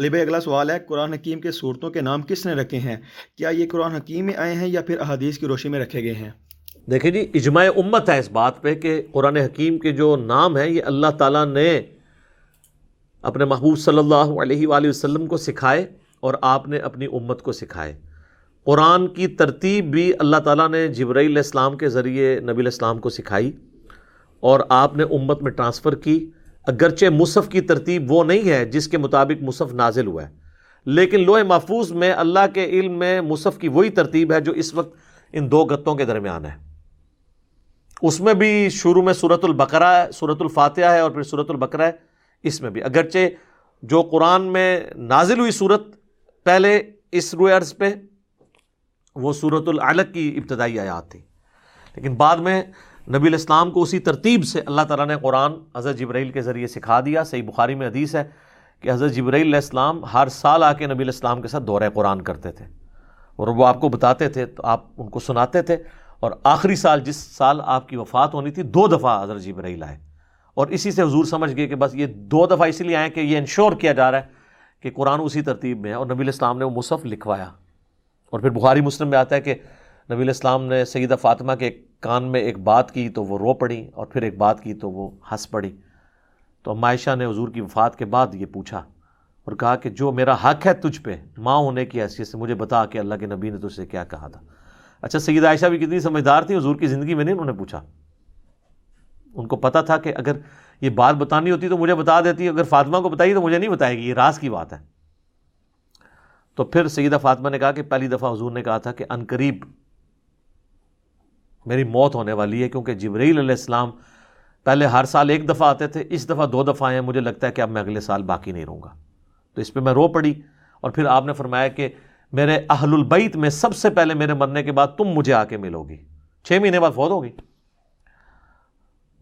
علی بھائی، اگلا سوال ہے، قرآن حکیم کے صورتوں کے نام کس نے رکھے ہیں؟ کیا یہ قرآن حکیم میں آئے ہیں یا پھر احادیث کی روشنی میں رکھے گئے ہیں؟ دیکھیں جی اجماع امت ہے اس بات پہ کہ قرآن حکیم کے جو نام ہیں، یہ اللہ تعالیٰ نے اپنے محبوب صلی اللہ علیہ وآلہ وسلم کو سکھائے اور آپ نے اپنی امت کو سکھائے۔ قرآن کی ترتیب بھی اللہ تعالیٰ نے جبرائیل علیہ السلام کے ذریعے نبی علیہ السلام کو سکھائی اور آپ نے امت میں ٹرانسفر کی۔ اگرچہ مصحف کی ترتیب وہ نہیں ہے جس کے مطابق مصحف نازل ہوا ہے۔ لیکن لوہ محفوظ میں اللہ کے علم میں مصحف کی وہی ترتیب ہے جو اس وقت ان دو گتوں کے درمیان ہے۔ اس میں بھی شروع میں صورت البقرہ ہے صورت الفاتحہ ہے اور پھر صورت البقرہ ہے۔ اس میں بھی اگرچہ جو قرآن میں نازل ہوئی صورت پہلے اس روئے عرض پہ، وہ صورت العلق کی ابتدائی آیات تھی۔ لیکن بعد میں نبی الاسلام کو اسی ترتیب سے اللہ تعالیٰ نے قرآن حضرت جبرائیل کے ذریعے سکھا دیا۔ صحیح بخاری میں حدیث ہے کہ حضرت جبرائیل علیہ السلام ہر سال آ کے نبی الاسلام کے ساتھ دورہ قرآن کرتے تھے اور وہ آپ کو بتاتے تھے، تو آپ ان کو سناتے تھے۔ اور آخری سال، جس سال آپ کی وفات ہونی تھی، دو دفعہ حضرت جبرائیل آئے۔ اور اسی سے حضور سمجھ گئے کہ بس یہ دو دفعہ اسی لیے آئے کہ یہ انشور کیا جا رہا ہے کہ قرآن اسی ترتیب میں ہے اور نبی الاسلام نے وہ مصحف لکھوایا۔ اور پھر بخاری مسلم میں آتا ہے کہ نبی الاسلام نے سیدہ فاطمہ کے کان میں ایک بات کی تو وہ رو پڑی اور پھر ایک بات کی تو وہ ہنس پڑی۔ تو عائشہ نے حضور کی وفات کے بعد یہ پوچھا اور کہا کہ جو میرا حق ہے تجھ پہ، ماں ہونے کی حیثیت سے مجھے بتا کہ اللہ کے نبی نے تجھ سے کیا کہا تھا۔ اچھا سید عائشہ بھی کتنی سمجھدار تھی، حضور کی زندگی میں نہیں انہوں نے پوچھا۔ ان کو پتا تھا کہ اگر یہ بات بتانی ہوتی تو مجھے بتا دیتی، اگر فاطمہ کو بتائی تو مجھے نہیں بتائے گی، یہ راز کی بات ہے۔ تو پھر سیدہ فاطمہ نے کہا کہ پہلی دفعہ حضور نے کہا تھا کہ ان قریب میری موت ہونے والی ہے کیونکہ جبریل علیہ السلام پہلے ہر سال ایک دفعہ آتے تھے، اس دفعہ دو دفعہ آئے مجھے لگتا ہے کہ اب میں اگلے سال باقی نہیں رہوں گا۔ تو اس پہ میں رو پڑی اور پھر آپ نے فرمایا کہ میرے اہل البیت میں سب سے پہلے میرے مرنے کے بعد تم مجھے آ کے ملو گی۔ چھ مہینے بعد فوت ہوگی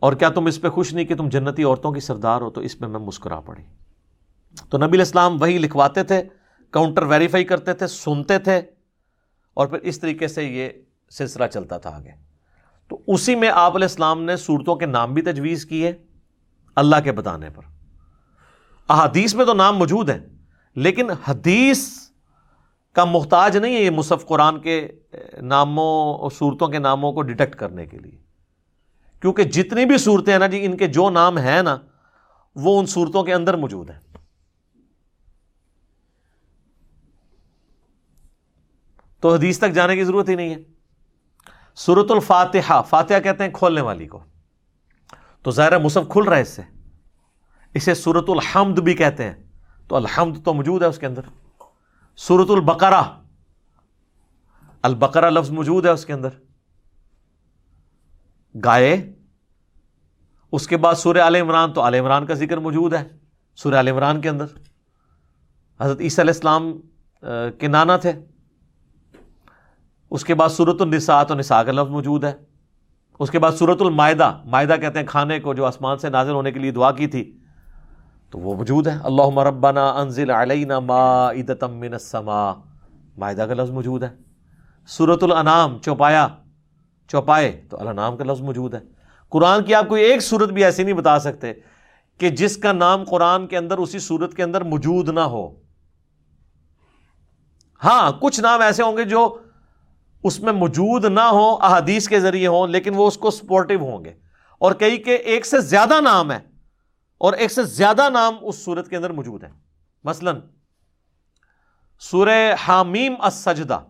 اور کیا تم اس پہ خوش نہیں کہ تم جنتی عورتوں کی سردار ہو؟ تو اس میں میں مسکرا پڑی۔ تو نبی الاسلام وہی لکھواتے تھے، کاؤنٹر ویریفائی کرتے تھے، سنتے تھے اور پھر اس طریقے سے یہ سلسلہ چلتا تھا آگے۔ تو اسی میں آپ علیہ السلام نے صورتوں کے نام بھی تجویز کیے اللہ کے بتانے پر۔ احادیث میں تو نام موجود ہیں، لیکن حدیث کا محتاج نہیں ہے یہ مصف قرآن کے ناموں اور صورتوں کے ناموں کو ڈیٹیکٹ کرنے کے لیے۔ کیونکہ جتنی بھی صورتیں ہیں نا جی ان کے جو نام ہیں نا، وہ ان صورتوں کے اندر موجود ہیں۔ تو حدیث تک جانے کی ضرورت ہی نہیں ہے۔ سورت الفاتحہ، فاتحہ کہتے ہیں کھولنے والی کو۔ تو ظاہر مصحف کھل رہا ہے اس سے۔ اسے سورت الحمد بھی کہتے ہیں۔ تو الحمد تو موجود ہے اس کے اندر۔ سورت البقرہ۔ البقرہ لفظ موجود ہے اس کے اندر۔ گائے۔ اس کے بعد سورہ عال عمران، تو عال عمران کا ذکر موجود ہے۔ سورہ عال عمران کے اندر۔ حضرت عیسیٰ علیہ السلام کے نانا تھے۔ اس کے بعد صورت النساء تو نساء کا لفظ موجود ہے۔ اس کے بعد صورت المائدہ معدہ کہتے ہیں کھانے کو جو آسمان سے نازل ہونے کے لیے دعا کی تھی۔ تو وہ موجود ہے۔ اللہ مربنا انزل علینا من السماء۔ معدہ کا لفظ موجود ہے۔ صورت الانام چوپایا، چوپائے، تو الانام کا لفظ موجود ہے۔ قرآن کی آپ کوئی ایک صورت بھی ایسی نہیں بتا سکتے کہ جس کا نام قرآن کے اندر اسی صورت کے اندر موجود نہ ہو۔ ہاں کچھ نام ایسے ہوں گے جو اس میں موجود نہ ہو احادیث کے ذریعے ہوں، لیکن وہ اس کو سپورٹو ہوں گے۔ اور کئی کہ ایک سے زیادہ نام ہے اور ایک سے زیادہ نام اس صورت کے اندر موجود ہے مثلا، سورہ حامیم السجدہ۔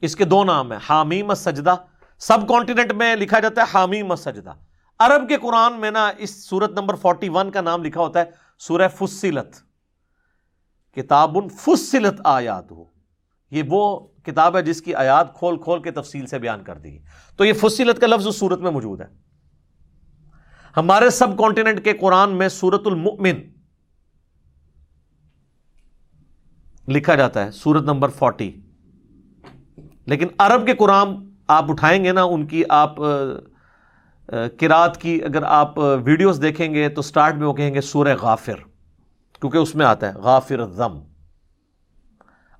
اس کے دو نام ہیں، حامیم السجدہ۔ سب کانٹیننٹ میں لکھا جاتا ہے حامیم السجدہ۔ عرب کے قرآن میں نا اس سورت نمبر فورٹی ون کا نام لکھا ہوتا ہے، سورہ فصلت۔ کتاب فصلت آیات ہو یہ وہ کتاب ہے جس کی آیات کھول کھول کے تفصیل سے بیان کر دی تو یہ فصیلت کا لفظ اس صورت میں موجود ہے۔ ہمارے سب کانٹیننٹ کے قرآن میں سورت المؤمن لکھا جاتا ہے، سورت نمبر فورٹی۔ لیکن عرب کے قرآن آپ اٹھائیں گے نا، ان کی آپ کراط کی اگر آپ ویڈیوز دیکھیں گے تو سٹارٹ میں وہ کہیں گے سورہ غافر، کیونکہ اس میں آتا ہے، غافر ضم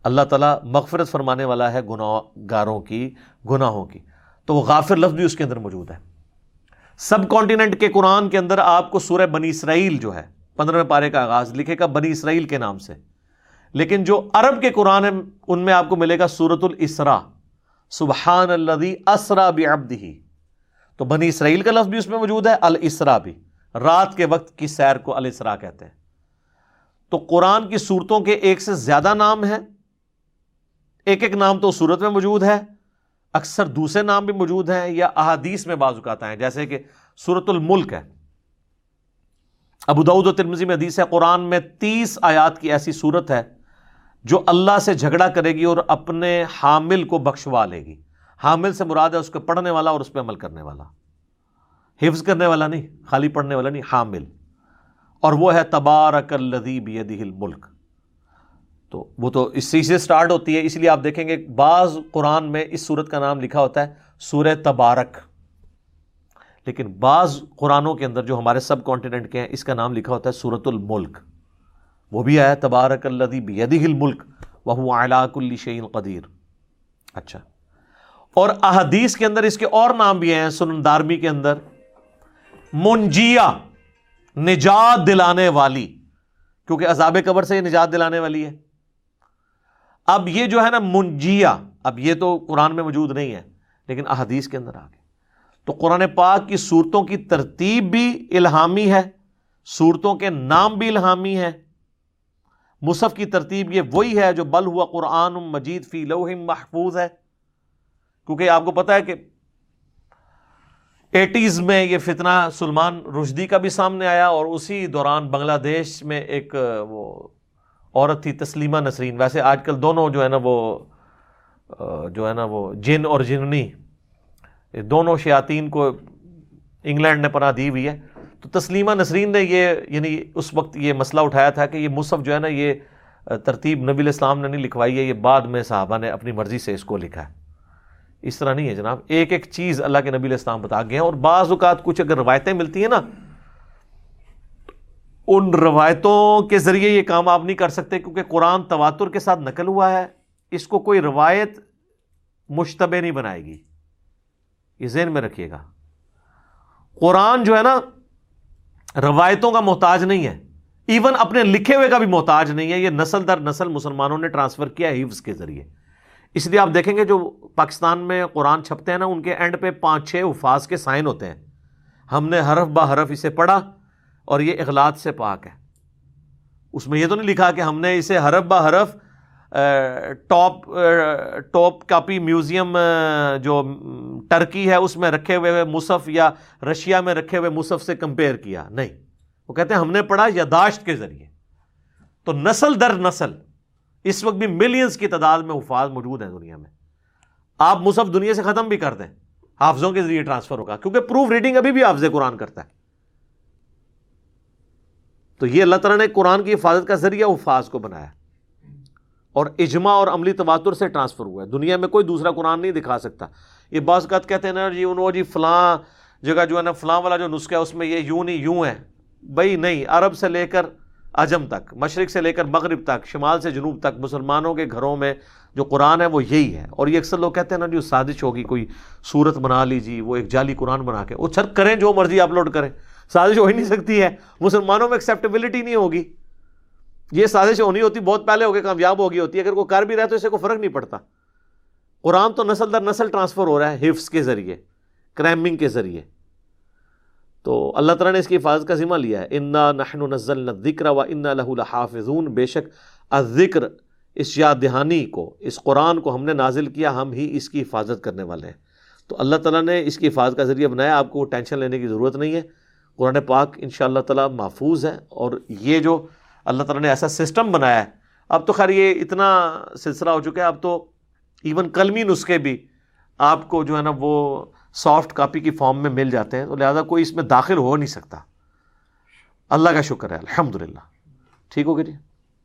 اللہ تعالیٰ مغفرت فرمانے والا ہے گناہ گاروں کی، گناہوں کی۔ تو وہ غافر لفظ بھی اس کے اندر موجود ہے۔ سب کانٹیننٹ کے قرآن کے اندر آپ کو سورہ بنی اسرائیل جو ہے، پندرہویں پارے کا آغاز لکھے گا بنی اسرائیل کے نام سے۔ لیکن جو عرب کے قرآن ان میں آپ کو ملے گا سورت الاسرا سبحان الذي اسرا بعبده تو بنی اسرائیل کا لفظ بھی اس میں موجود ہے الاسرا بھی۔ رات کے وقت کی سیر کو الاسرا کہتے ہیں۔ تو قرآن کی صورتوں کے ایک سے زیادہ نام ہیں۔ ایک ایک نام تو صورت میں موجود ہے، اکثر دوسرے نام بھی موجود ہیں یا احادیث میں بعض اوقات ہیں، جیسے کہ سورت الملک ہے۔ ابو دعود و ترمزی میں حدیث ہے، قرآن میں تیس آیات کی ایسی صورت ہے جو اللہ سے جھگڑا کرے گی اور اپنے حامل کو بخشوا لے گی۔ حامل سے مراد ہے اس کو پڑھنے والا اور اس پہ عمل کرنے والا۔ حفظ کرنے والا نہیں، خالی پڑھنے والا نہیں، حامل۔ اور وہ ہے تبارک الدیب الملک۔ تو وہ تو اس سے اسٹارٹ ہوتی ہے اس لیے آپ دیکھیں گے بعض قرآن میں اس صورت کا نام لکھا ہوتا ہے سورہ تبارک۔ لیکن بعض قرآنوں کے اندر جو ہمارے سب کانٹیننٹ کے ہیں، اس کا نام لکھا ہوتا ہے سورت الملک۔ وہ بھی آیا تبارک الدی بیدی الملک وہ علاق الشعین قدیر۔ اچھا۔ اور احادیث کے اندر اس کے اور نام بھی ہیں سنن دارمی کے اندر۔ منجیا نجات دلانے والی۔ کیونکہ عذاب قبر سے یہ نجات دلانے والی ہے۔ اب یہ جو ہے نا منجیا اب یہ تو قرآن میں موجود نہیں ہے، لیکن احادیث کے اندر آ گئے تو قرآن پاک کی صورتوں کی ترتیب بھی الہامی ہے، صورتوں کے نام بھی الہامی ہے مصحف کی ترتیب یہ وہی ہے جو بل ہوا قرآن مجید فی لوہ محفوظ ہے۔ کیونکہ آپ کو پتا ہے کہ ایٹیز میں یہ فتنہ سلمان رشدی کا بھی سامنے آیا اور اسی دوران بنگلہ دیش میں ایک وہ عورت تھی تسلیمہ نسرین۔ ویسے آج کل دونوں جو ہے نا وہ جو ہے نا وہ جن اور جننی دونوں شیاطین کو انگلینڈ نے پناہ دی ہوئی ہے۔ تو تسلیمہ نسرین نے یہ یعنی اس وقت یہ مسئلہ اٹھایا تھا کہ یہ مصحف جو ہے نا یہ ترتیب نبی الاسلام نے نہیں لکھوائی ہے، یہ بعد میں صحابہ نے اپنی مرضی سے اس کو لکھا ہے۔ اس طرح نہیں ہے جناب۔ ایک ایک چیز اللہ کے نبی الاسلام بتا گئے ہیں اور بعض اوقات کچھ اگر روایتیں ملتی ہیں نا ان روایتوں کے ذریعے یہ کام آپ نہیں کر سکتے کیونکہ قرآن تواتر کے ساتھ نقل ہوا ہے۔ اس کو کوئی روایت مشتبہ نہیں بنائے گی۔ یہ ذہن میں رکھیے گا۔ قرآن جو ہے نا، روایتوں کا محتاج نہیں ہے۔ ایون اپنے لکھے ہوئے کا بھی محتاج نہیں ہے۔ یہ نسل در نسل مسلمانوں نے ٹرانسفر کیا حفظ کے ذریعے۔ اس لیے آپ دیکھیں گے جو پاکستان میں قرآن چھپتے ہیں نا، ان کے اینڈ پہ پانچ چھ افاظ کے سائن ہوتے ہیں۔ ہم نے حرف با حرف اسے پڑھا۔ اور یہ اخلاط سے پاک ہے۔ اس میں یہ تو نہیں لکھا کہ ہم نے اسے حرف با حرف ٹاپ ٹاپ کاپی میوزیم جو ٹرکی ہے، اس میں رکھے ہوئے مصحف یا رشیا میں رکھے ہوئے مصحف سے کمپیئر کیا۔ نہیں۔ وہ کہتے ہیں ہم نے پڑھا یاداشت کے ذریعے۔ تو نسل در نسل، اس وقت بھی ملینز کی تعداد میں حفاظ موجود ہیں دنیا میں۔ آپ مصحف دنیا سے ختم بھی کر دیں، حافظوں کے ذریعے ٹرانسفر ہوگا۔ کیونکہ پروف ریڈنگ ابھی بھی حافظ قرآن کرتا ہے۔ تو یہ اللہ تعالیٰ نے قرآن کی حفاظت کا ذریعہ حفاظ کو بنایا اور اجماع اور عملی تبادر سے ٹرانسفر ہوا ہے۔ دنیا میں کوئی دوسرا قرآن نہیں دکھا سکتا۔ یہ بعض قد کہتے ہیں نا جی انہوں جی فلاں جگہ جو ہے نا، فلاں والا جو نسخہ ہے، اس میں یہ یوں نہیں، یوں ہے۔ بھائی نہیں، عرب سے لے کر عجم تک، مشرق سے لے کر مغرب تک، شمال سے جنوب تک، مسلمانوں کے گھروں میں جو قرآن ہے، وہ یہی ہے۔ اور یہ اکثر لوگ کہتے ہیں نا جی جو سازش ہوگی، کوئی صورت بنا لیجیے، وہ ایک جعلی قرآن بنا کے، وہ چھر کریں جو مرضی اپلوڈ کریں۔ سازش ہو ہی نہیں سکتی ہے۔ مسلمانوں میں ایکسیپٹیبلٹی نہیں ہوگی۔ یہ سازش ہونی ہوتی بہت پہلے ہو کے کامیاب ہو گئی ہوتی ہے۔ اگر کوئی کر بھی رہا تو اسے کوئی فرق نہیں پڑتا۔ قرآن تو نسل در نسل ٹرانسفر ہو رہا ہے حفظ کے ذریعے کریمنگ کے ذریعے۔ تو اللہ تعالیٰ نے اس کی حفاظت کا ذمہ لیا ہے۔ انا نحن نزل ذکر و ان الحافظون بے شک ذکر اس یاد دہانی کو، اس قرآن کو ہم نے نازل کیا، ہم ہی اس کی حفاظت کرنے والے ہیں۔ تو اللہ تعالیٰ نے اس کی حفاظت کا ذریعہ بنایا۔ آپ کو ٹینشن لینے کی ضرورت نہیں ہے۔ قرآن پاک ان شاء اللہ تعالیٰ محفوظ ہے اور یہ جو اللہ تعالیٰ نے ایسا سسٹم بنایا ہے، اب تو خیر یہ اتنا سلسلہ ہو چکا ہے، اب تو ایون کلمی نسخے بھی آپ کو جو ہے نا وہ سافٹ کاپی کی فارم میں مل جاتے ہیں، تو لہٰذا کوئی اس میں داخل ہو نہیں سکتا۔ اللہ کا شکر ہے الحمد للہ ٹھیک ہو گیا جی؟